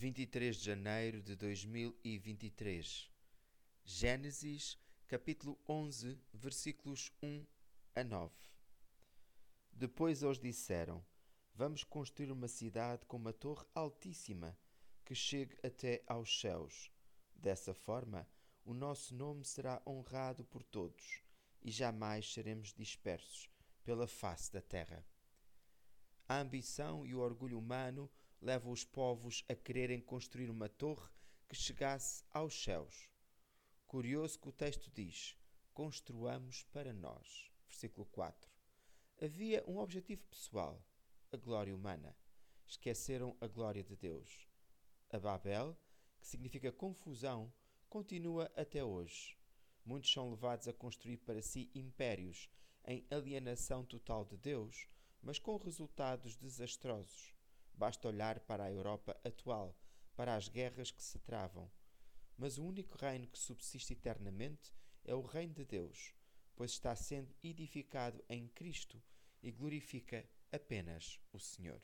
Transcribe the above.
23 de janeiro de 2023. Gênesis, capítulo 11, versículos 1 a 9. Depois eles disseram: Vamos construir uma cidade com uma torre altíssima que chegue até aos céus. Dessa forma, o nosso nome será honrado por todos e jamais seremos dispersos pela face da terra. A ambição e o orgulho humano levam os povos a quererem construir uma torre que chegasse aos céus. Curioso que o texto diz: Construamos para nós. Versículo 4. Havia um objetivo pessoal, a glória humana. Esqueceram a glória de Deus. A Babel, que significa confusão, continua até hoje. Muitos são levados a construir para si impérios em alienação total de Deus mas com resultados desastrosos. Basta olhar para a Europa atual, para as guerras que se travam. Mas o único reino que subsiste eternamente é o reino de Deus, pois está sendo edificado em Cristo e glorifica apenas o Senhor.